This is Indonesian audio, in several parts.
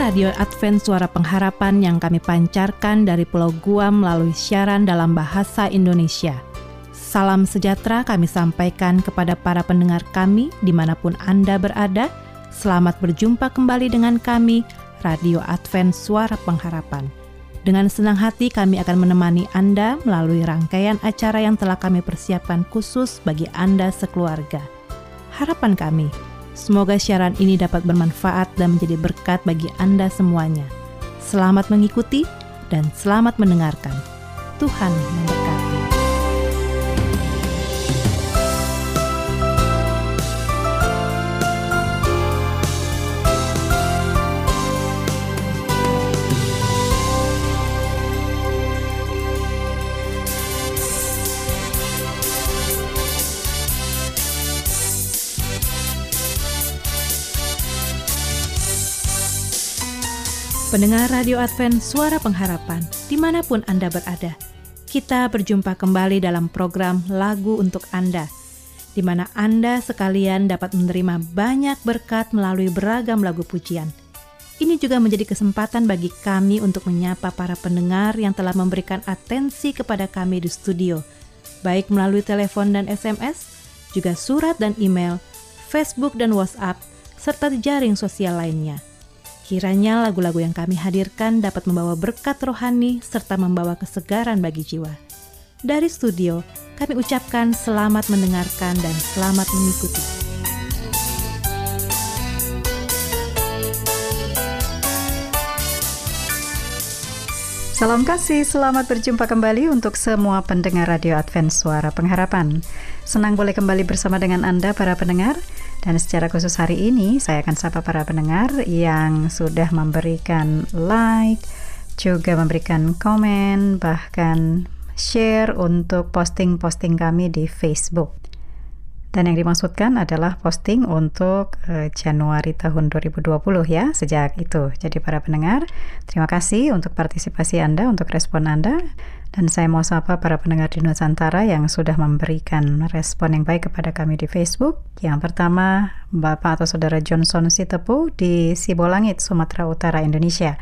Radio Advent Suara Pengharapan yang kami pancarkan dari Pulau Guam melalui siaran dalam bahasa Indonesia. Salam sejahtera kami sampaikan kepada para pendengar kami di mana pun Anda berada. Selamat berjumpa kembali dengan kami, Radio Advent Suara Pengharapan. Dengan senang hati kami akan menemani Anda melalui rangkaian acara yang telah kami persiapkan khusus bagi Anda sekeluarga. Harapan kami, Semoga siaran ini dapat bermanfaat dan menjadi berkat bagi Anda semuanya. Selamat mengikuti dan selamat mendengarkan. Tuhan memberkati. Pendengar Radio Advent Suara Pengharapan, di mana pun Anda berada, kita berjumpa kembali dalam program Lagu Untuk Anda, di mana Anda sekalian dapat menerima banyak berkat melalui beragam lagu pujian. Ini juga menjadi kesempatan bagi kami untuk menyapa para pendengar yang telah memberikan atensi kepada kami di studio, baik melalui telepon dan SMS, juga surat dan email, Facebook dan WhatsApp, serta jaring sosial lainnya. Kiranya lagu-lagu yang kami hadirkan dapat membawa berkat rohani serta membawa kesegaran bagi jiwa. Dari studio, kami ucapkan selamat mendengarkan dan selamat mengikuti. Salam kasih, selamat berjumpa kembali untuk semua pendengar Radio Advent Suara Pengharapan. Senang boleh kembali bersama dengan Anda para pendengar dan secara khusus hari ini saya akan sapa para pendengar yang sudah memberikan like, juga memberikan komen, bahkan share untuk posting-posting kami di Facebook. Dan yang dimaksudkan adalah posting untuk uh, Januari tahun 2020 ya, sejak itu. Jadi para pendengar, terima kasih untuk partisipasi Anda, untuk respon Anda. Dan saya mau sapa para pendengar di Nusantara yang sudah memberikan respon yang baik kepada kami di Facebook. Yang pertama, Bapak atau Saudara Johnson Sitepu di Sibolangit, Sumatera Utara, Indonesia.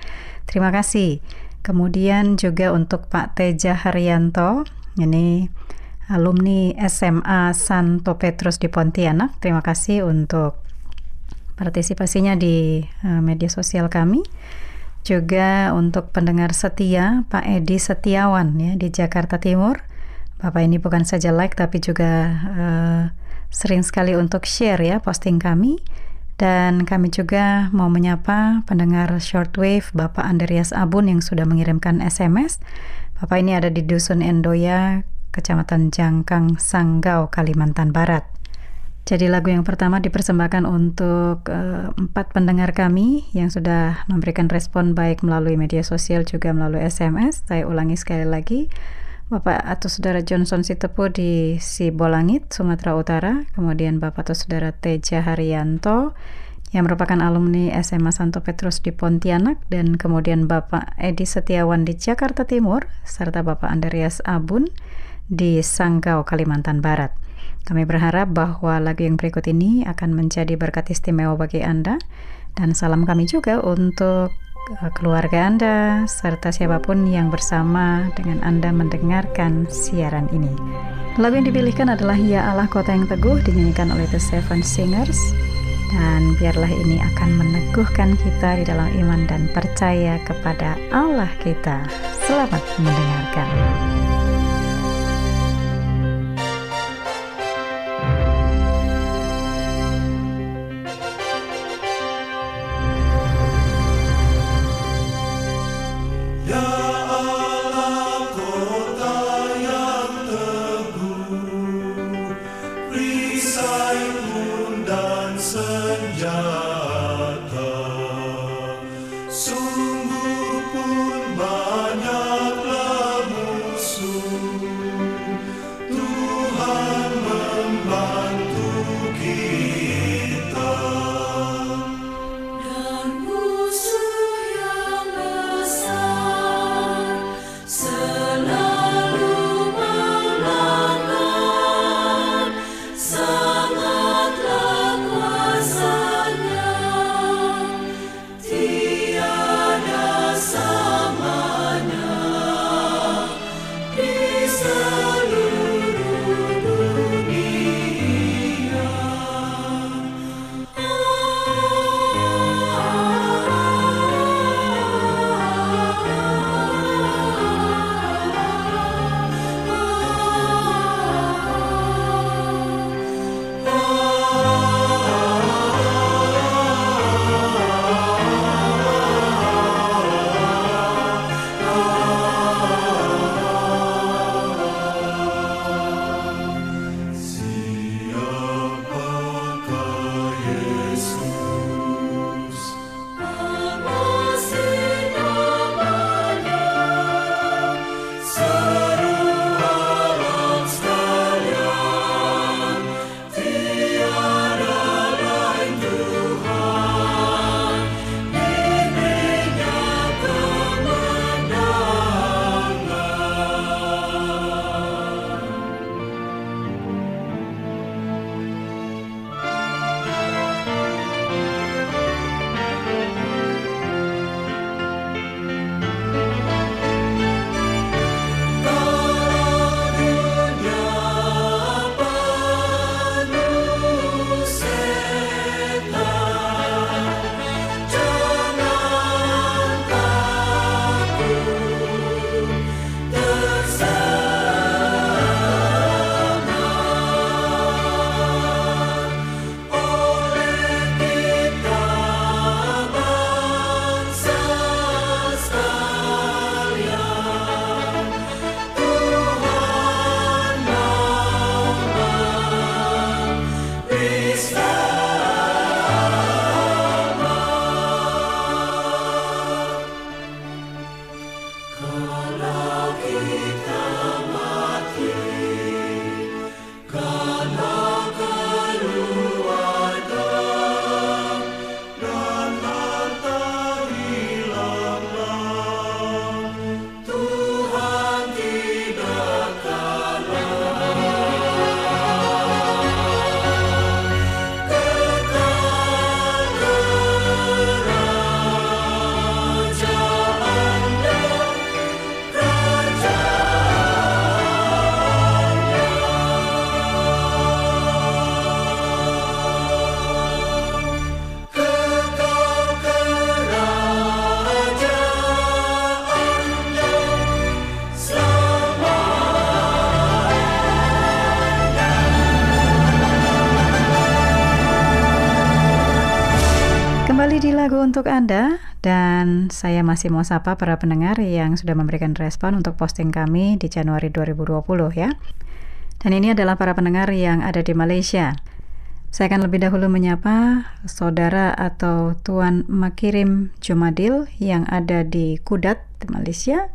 Terima kasih. Kemudian juga untuk Pak Teja Haryanto, ini alumni SMA Santo Petrus di Pontianak. Terima kasih untuk partisipasinya di uh, media sosial kami. Juga untuk pendengar setia Pak Edi Setiawan ya di Jakarta Timur. Bapak ini bukan saja like tapi juga uh, sering sekali untuk share ya posting kami. Dan kami juga mau menyapa pendengar shortwave Bapak Andreas Abun yang sudah mengirimkan SMS. Bapak ini ada di Dusun Endoya, Kecamatan Jangkang, Sanggau, Kalimantan Barat. Jadi lagu yang pertama dipersembahkan untuk uh, empat pendengar kami yang sudah memberikan respon baik melalui media sosial juga melalui SMS. Saya ulangi sekali lagi. Bapak atau Saudara Johnson Sitepu di Sibolangit, Sumatera Utara. Kemudian Bapak atau Saudara Teja Haryanto yang merupakan alumni SMA Santo Petrus di Pontianak dan kemudian Bapak Edi Setiawan di Jakarta Timur serta Bapak Andreas Abun di Sanggau, Kalimantan Barat. Kami berharap bahwa lagu yang berikut ini akan menjadi berkat istimewa bagi Anda dan salam kami juga untuk uh, keluarga Anda serta siapa pun yang bersama dengan Anda mendengarkan siaran ini. Lagu yang dipilihkan adalah Ya Allah Kota yang Teguh dinyanyikan oleh The Seven Singers dan biarlah ini akan meneguhkan kita di dalam iman dan percaya kepada Allah kita. Selamat mendengarkan. Untuk Anda dan saya masih mau sapa para pendengar yang sudah memberikan respon untuk posting kami di Januari 2020 ya. Dan ini adalah para pendengar yang ada di Malaysia. Saya akan lebih dahulu menyapa saudara atau Tuan Makirim Jumadil yang ada di Kudat, Malaysia.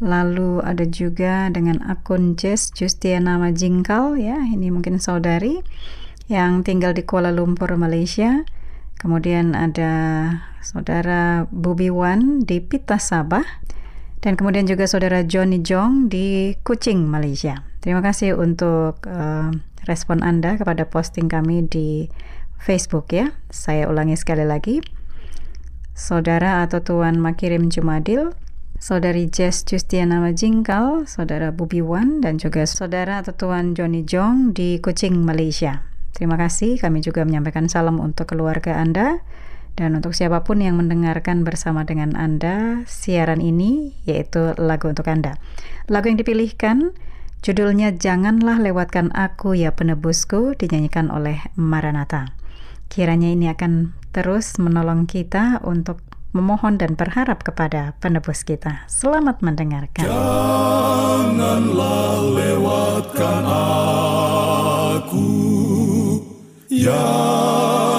Lalu ada juga dengan akun Jess Justiana Majingkal ya, ini mungkin saudari yang tinggal di Kuala Lumpur, Malaysia. Kemudian ada saudara Bubi Wan di Pita Sabah dan kemudian juga saudara Johnny Jong di Kuching, Malaysia. Terima kasih untuk uh, respon Anda kepada posting kami di Facebook ya. Saya ulangi sekali lagi. Saudara atau Tuan Makirim Jumadil, Saudari Jess Justiana Majingkal, Saudara Bubi Wan, dan juga Saudara atau Tuan Johnny Jong di Kuching, Malaysia. Terima kasih, kami juga menyampaikan salam untuk keluarga Anda dan untuk siapa pun yang mendengarkan bersama dengan Anda siaran ini, yaitu lagu untuk Anda. Lagu yang dipilihkan Judulnya Janganlah Lewatkan Aku Ya Penebusku dinyanyikan oleh Maranatha. Kiranya ini akan terus menolong kita untuk memohon dan berharap kepada penebus kita. Selamat mendengarkan. Janganlah lewatkan aku ya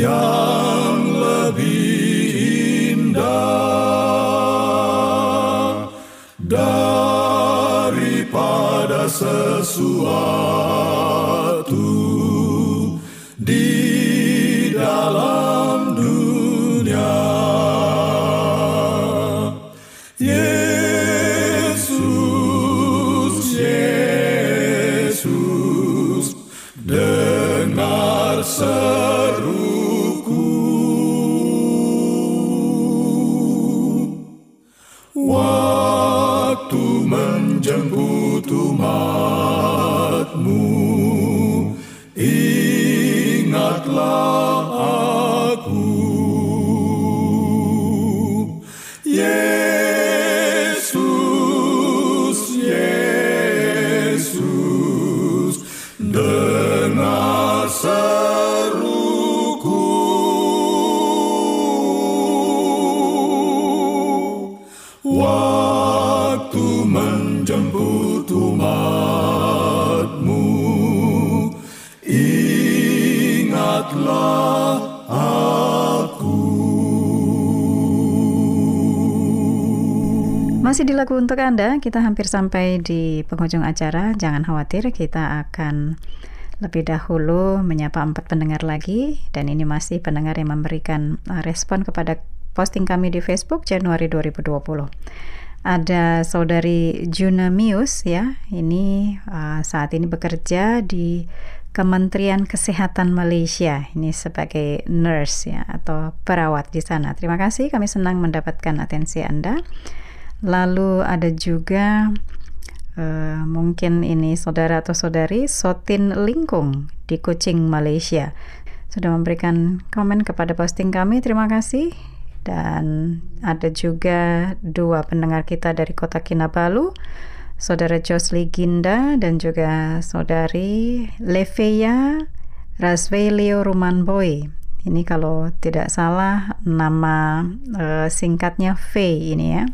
Yang lebih indah daripada sesuatu Masih di lagu untuk Anda, kita hampir sampai di penghujung acara. Jangan khawatir, kita akan lebih dahulu menyapa empat pendengar lagi. Dan ini masih pendengar yang memberikan uh, respon kepada posting kami di Facebook Januari 2020. Ada saudari Juna Mius ya, ini uh, saat ini bekerja di Kementerian Kesehatan Malaysia. Ini sebagai nurse ya atau perawat di sana. Terima kasih, kami senang mendapatkan atensi Anda. Lalu ada juga uh, mungkin ini saudara atau saudari Sotin Lingkung di Kuching, Malaysia. Sudah memberikan komen kepada posting kami, terima kasih. Dan ada juga dua pendengar kita dari kota Kinabalu, saudara Josli Ginda dan juga saudari Levea Rasvelio Rumanboy. Ini kalau tidak salah nama uh, singkatnya V ini ya.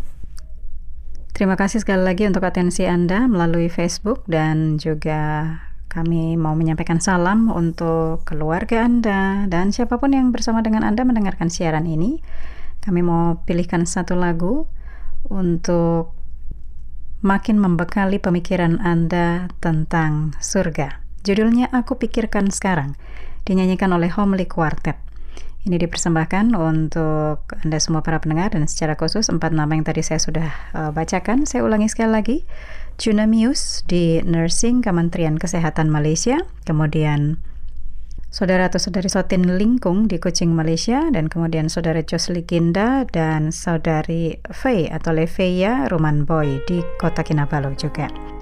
Terima kasih sekali lagi untuk atensi Anda melalui Facebook dan juga kami mau menyampaikan salam untuk keluarga Anda dan siapa pun yang bersama dengan Anda mendengarkan siaran ini. Kami mau pilihkan satu lagu untuk makin membekali pemikiran Anda tentang surga. Judulnya Aku Pikirkan Sekarang, dinyanyikan oleh Homely Quartet. Ini dipersembahkan untuk Anda semua para pendengar dan secara khusus empat nama yang tadi saya sudah uh, bacakan. Saya ulangi sekali lagi. Junamius di Nursing Kementerian Kesehatan Malaysia, kemudian Saudara atau Saudari Sotin Lingkung di Kucing, Malaysia, dan kemudian Saudara Josli Ginda dan Saudari Fei atau Lefeya Ruman Boy di Kota Kinabalu juga.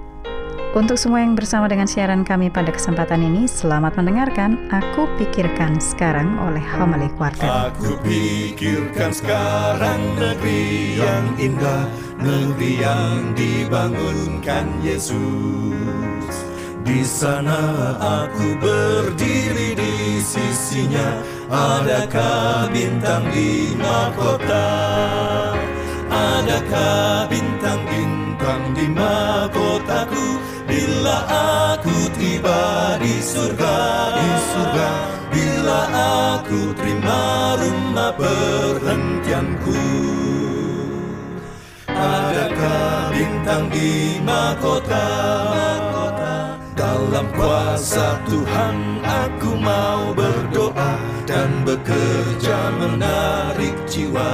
Untuk semua yang bersama dengan siaran kami pada kesempatan ini, selamat mendengarkan Aku Pikirkan Sekarang oleh Homily Quartet. Aku pikirkan sekarang negeri yang indah, negeri yang dibangunkan Yesus. Di sana aku berdiri di sisinya Adakah bintang di mahkota Adakah bintang-bintang di mahkotaku Bila aku tiba di surga Di surga. Bila aku terima rumah perhentianku. Adakah bintang di mahkota? Dalam kuasa Tuhan aku mau berdoa dan bekerja menarik jiwa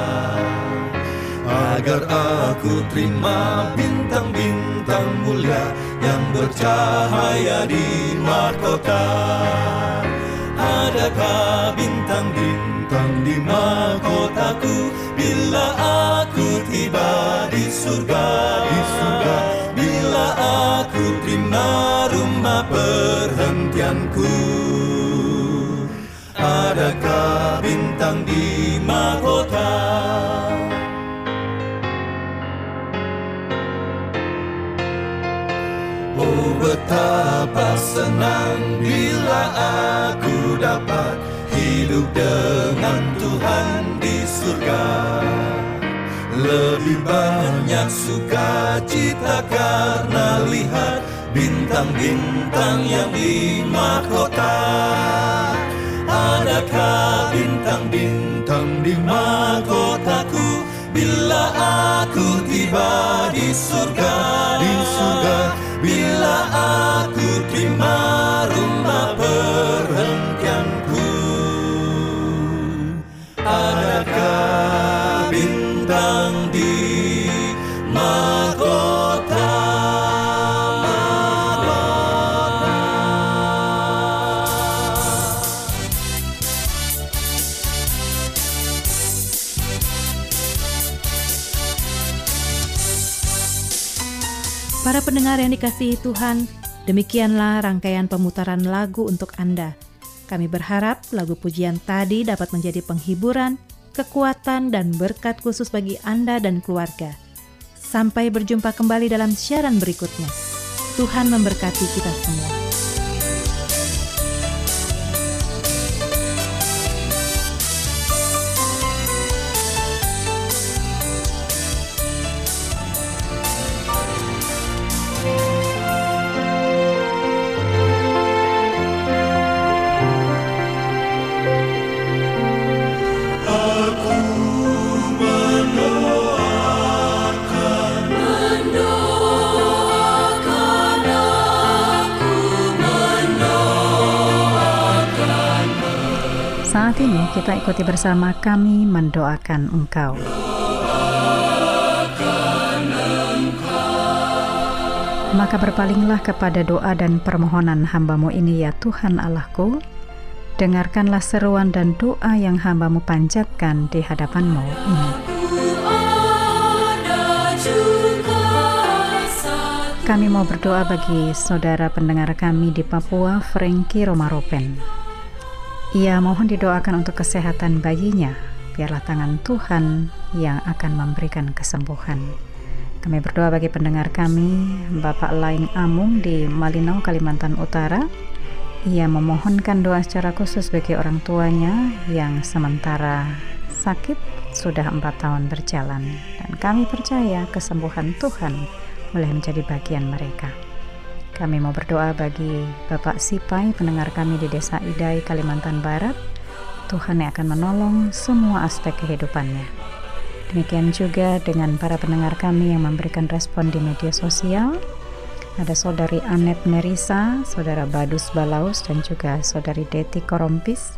Agar aku terima bintang-bintang mulia yang bercahaya di mahkota. Adakah bintang-bintang di mahkotaku Bila aku tiba di surga? Di surga. Bila aku terima rumah perhentianku? Adakah bintang di mahkota betapa senang bila aku dapat hidup dengan Tuhan di surga. Lebih banyak sukacita karena lihat bintang-bintang yang di mahkota. Adakah bintang-bintang di mahkotaku Bila aku tiba di surga? Di surga Bila aku terima pendengar yang dikasihi Tuhan, demikianlah rangkaian pemutaran lagu untuk Anda. Kami berharap lagu pujian tadi dapat menjadi penghiburan, kekuatan, dan berkat khusus bagi Anda dan keluarga. Sampai berjumpa kembali dalam siaran berikutnya. Tuhan memberkati kita semua. Ini kita ikuti bersama kami mendoakan engkau. Maka berpalinglah kepada doa dan permohonan hambamu ini ya Tuhan Allahku. Dengarkanlah seruan dan doa yang hambamu panjatkan di hadapanmu ini. Kami mau berdoa bagi saudara pendengar kami di Papua, Frankie Romaropen. Ia mohon didoakan untuk kesehatan bayinya. Biarlah tangan Tuhan yang akan memberikan kesembuhan. Kami berdoa bagi pendengar kami, Bapak Laing Amung di Malinau, Kalimantan Utara. Ia memohonkan doa secara khusus bagi orang tuanya yang sementara sakit sudah empat tahun berjalan. Dan kami percaya kesembuhan Tuhan boleh menjadi bagian mereka. Kami mau berdoa bagi Bapak Sipai, pendengar kami di Desa Idai, Kalimantan Barat. Tuhan yang akan menolong semua aspek kehidupannya. Demikian juga dengan para pendengar kami yang memberikan respon di media sosial. Ada saudari Anet Merisa, saudara Badus Balaus, dan juga saudari Deti Korompis.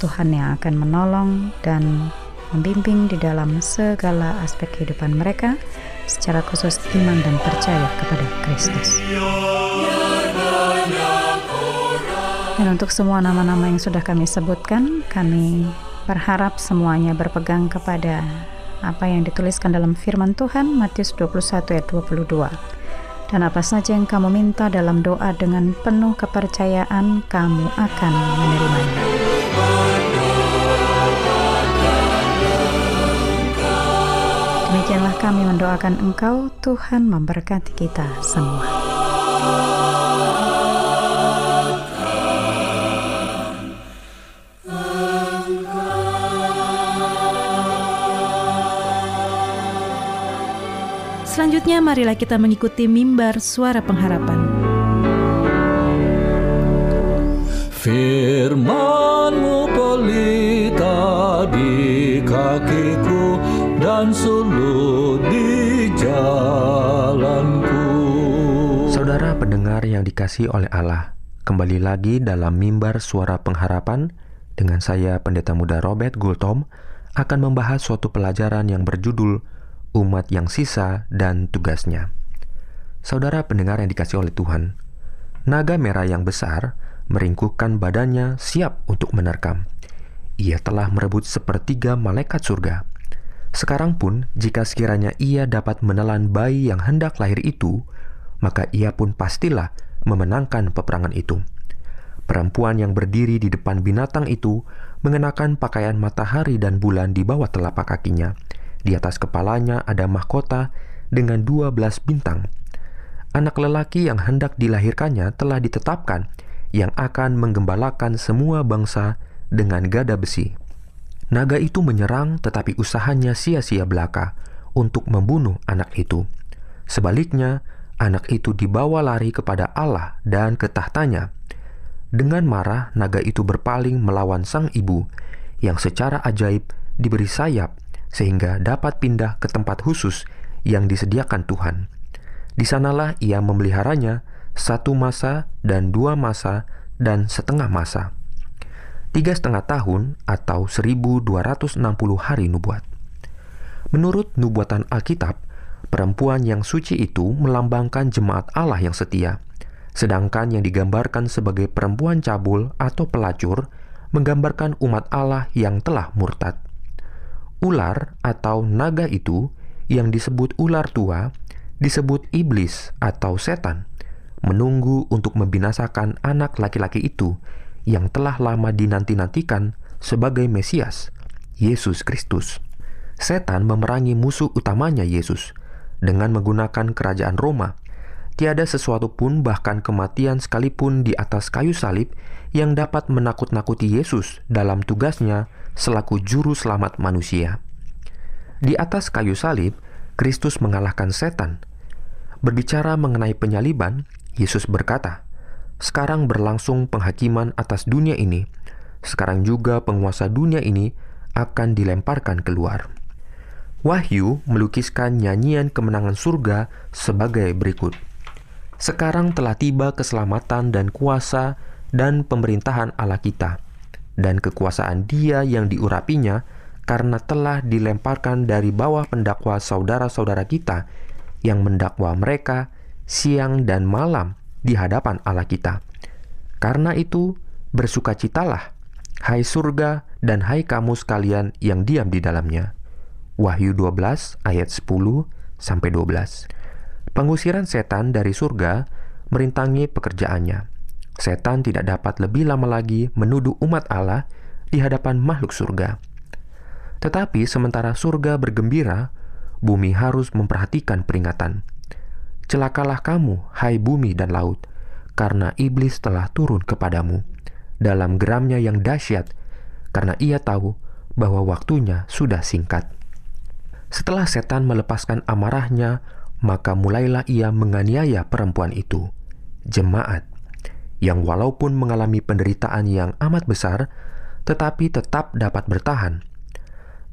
Tuhan yang akan menolong dan membimbing di dalam segala aspek kehidupan mereka, secara khusus iman dan percaya kepada Kristus. Dan untuk semua nama-nama yang sudah kami sebutkan, kami berharap semuanya berpegang kepada apa yang dituliskan dalam firman Tuhan Matius 21 ayat 22. Dan apa saja yang kamu minta dalam doa dengan penuh kepercayaan, kamu akan menerimanya. Kami mendoakan engkau, Tuhan memberkati kita semua. Selanjutnya marilah kita mengikuti mimbar suara pengharapan. Firmanmu pelita di kakiku jalanku. Saudara pendengar yang dikasih oleh Allah, kembali lagi dalam mimbar suara pengharapan dengan saya Pendeta Muda Robert Gultom akan membahas suatu pelajaran yang berjudul umat yang sisa, dan tugasnya. Saudara pendengar yang dikasih oleh Tuhan, naga merah yang besar meringkukkan badannya siap untuk menerkam. Ia telah merebut sepertiga malaikat surga. Sekarang pun, jika sekiranya ia dapat menelan bayi yang hendak lahir itu, maka ia pun pastilah memenangkan peperangan itu. Perempuan yang berdiri di depan binatang itu mengenakan pakaian matahari dan bulan di bawah telapak kakinya, di atas kepalanya ada mahkota dengan dua belas bintang. Anak lelaki yang hendak dilahirkannya telah ditetapkan yang akan menggembalakan semua bangsa dengan gada besi. Naga itu menyerang tetapi usahanya sia-sia belaka untuk membunuh anak itu. Sebaliknya, anak itu dibawa lari kepada Allah dan ke tahtanya. Dengan marah, naga itu berpaling melawan sang ibu yang secara ajaib diberi sayap sehingga dapat pindah ke tempat khusus yang disediakan Tuhan. Di sanalah ia memeliharanya satu masa dan dua masa dan setengah masa. Tiga setengah tahun atau 1260 hari nubuat. Menurut nubuatan Alkitab, perempuan yang suci itu melambangkan jemaat Allah yang setia, sedangkan yang digambarkan sebagai perempuan cabul atau pelacur menggambarkan umat Allah yang telah murtad. Ular atau naga itu yang disebut ular tua disebut iblis atau setan, menunggu untuk membinasakan anak laki-laki itu yang telah lama dinanti-nantikan sebagai Mesias, Yesus Kristus. Setan memerangi musuh utamanya Yesus dengan menggunakan kerajaan Roma. Tiada sesuatu pun bahkan kematian sekalipun di atas kayu salib yang dapat menakut-nakuti Yesus dalam tugasnya selaku juru selamat manusia. Di atas kayu salib, Kristus mengalahkan setan. Berbicara mengenai penyaliban, Yesus berkata, "Sekarang berlangsung penghakiman atas dunia ini. Sekarang juga penguasa dunia ini akan dilemparkan keluar." Wahyu melukiskan nyanyian kemenangan surga sebagai berikut. Sekarang telah tiba keselamatan dan kuasa dan pemerintahan Allah kita dan kekuasaan dia yang diurapinya karena telah dilemparkan dari bawah pendakwa saudara-saudara kita yang mendakwa mereka siang dan malam di hadapan Allah kita. Karena itu, bersukacitalah, hai surga dan hai kamu sekalian yang diam di dalamnya. Wahyu 12 ayat 10 sampai 12. Pengusiran setan dari surga merintangi pekerjaannya. Setan tidak dapat lebih lama lagi menuduh umat Allah di hadapan makhluk surga. Tetapi sementara surga bergembira, bumi harus memperhatikan peringatan. Celakalah kamu, hai bumi dan laut, karena iblis telah turun kepadamu dalam geramnya yang dahsyat, karena ia tahu bahwa waktunya sudah singkat. Setelah setan melepaskan amarahnya, maka mulailah ia menganiaya perempuan itu, jemaat yang walaupun mengalami penderitaan yang amat besar, tetapi tetap dapat bertahan.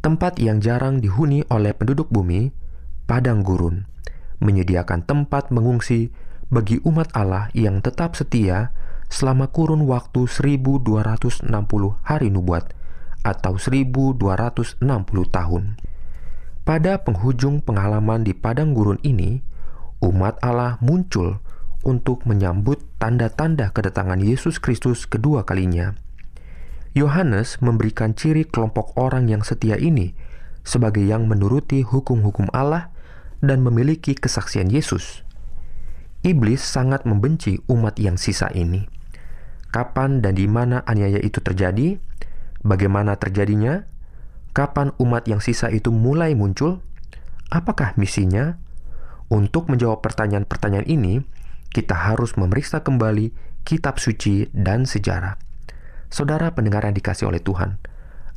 tempat yang jarang dihuni oleh penduduk bumi, padang gurun, menyediakan tempat mengungsi bagi umat Allah yang tetap setia selama kurun waktu 1260 hari nubuat atau 1260 tahun. Pada penghujung pengalaman di padang gurun ini, umat Allah muncul untuk menyambut tanda-tanda kedatangan Yesus Kristus kedua kalinya. Yohanes memberikan ciri kelompok orang yang setia ini sebagai yang menuruti hukum-hukum Allah dan memiliki kesaksian Yesus. Iblis sangat membenci umat yang sisa ini. Kapan dan di mana aniaya itu terjadi? Bagaimana terjadinya? Kapan umat yang sisa itu mulai muncul? Apakah misinya? Untuk menjawab pertanyaan-pertanyaan ini, kita harus memeriksa kembali kitab suci dan sejarah. Saudara pendengar yang dikasih oleh Tuhan,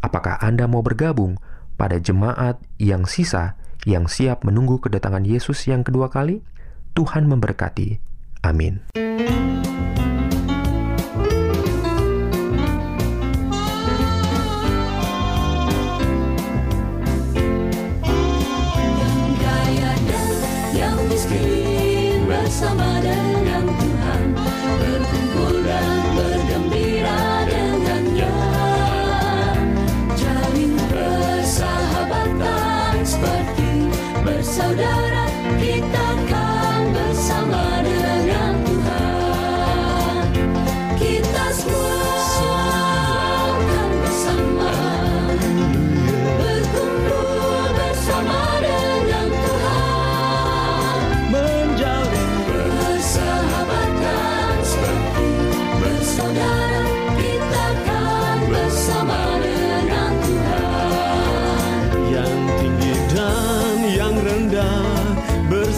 apakah Anda mau bergabung pada jemaat yang sisa yang siap menunggu kedatangan Yesus yang kedua kali? Tuhan memberkati. Amin.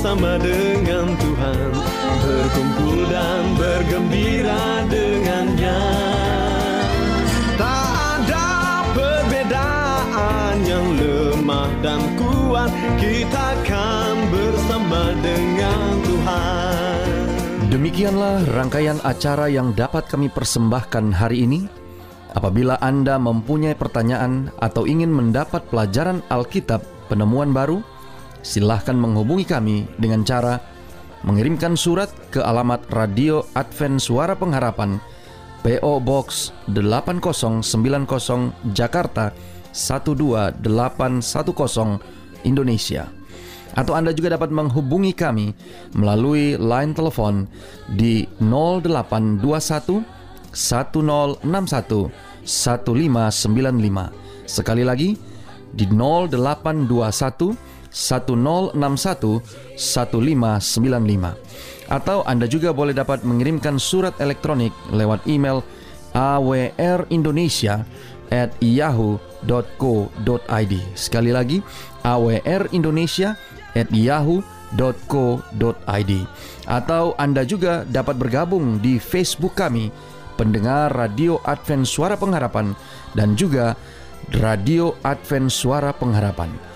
Bersama dengan Tuhan. Berkumpul dan bergembira dengannya. Tak ada perbedaan yang lemah dan kuat. Kita akan bersama dengan Tuhan. Demikianlah rangkaian acara yang dapat kami persembahkan hari ini. Apabila Anda mempunyai pertanyaan atau ingin mendapat pelajaran Alkitab penemuan baru, silahkan menghubungi kami dengan cara mengirimkan surat ke alamat Radio Advent Suara Pengharapan PO Box 8090 Jakarta 12810 Indonesia. Atau Anda juga dapat menghubungi kami melalui line telepon di 0821 1061 1595 sekali lagi di 0821 1061 1595 atau Anda juga boleh dapat mengirimkan surat elektronik lewat email awrindonesia Sekali lagi awrindonesia Atau Anda juga dapat bergabung di Facebook kami Pendengar Radio Advent Suara Pengharapan Dan juga Radio Advent Suara Pengharapan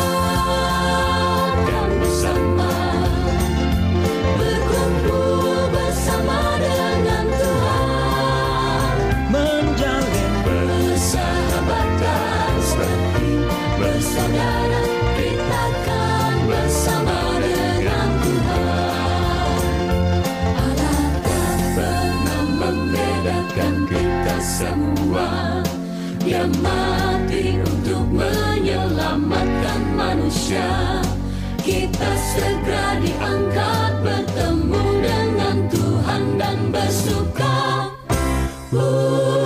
segera diangkat bertemu dengan Tuhan dan bersuka. Inilah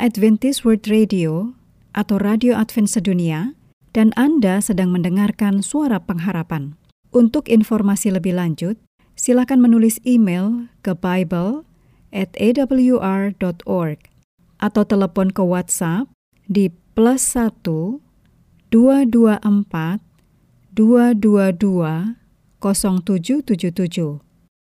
Adventist World Radio atau Radio Advent Sedunia dan Anda sedang mendengarkan suara pengharapan. Untuk informasi lebih lanjut, silakan menulis email ke Bible at awr.org atau telepon ke WhatsApp di plus 1 224 222 0777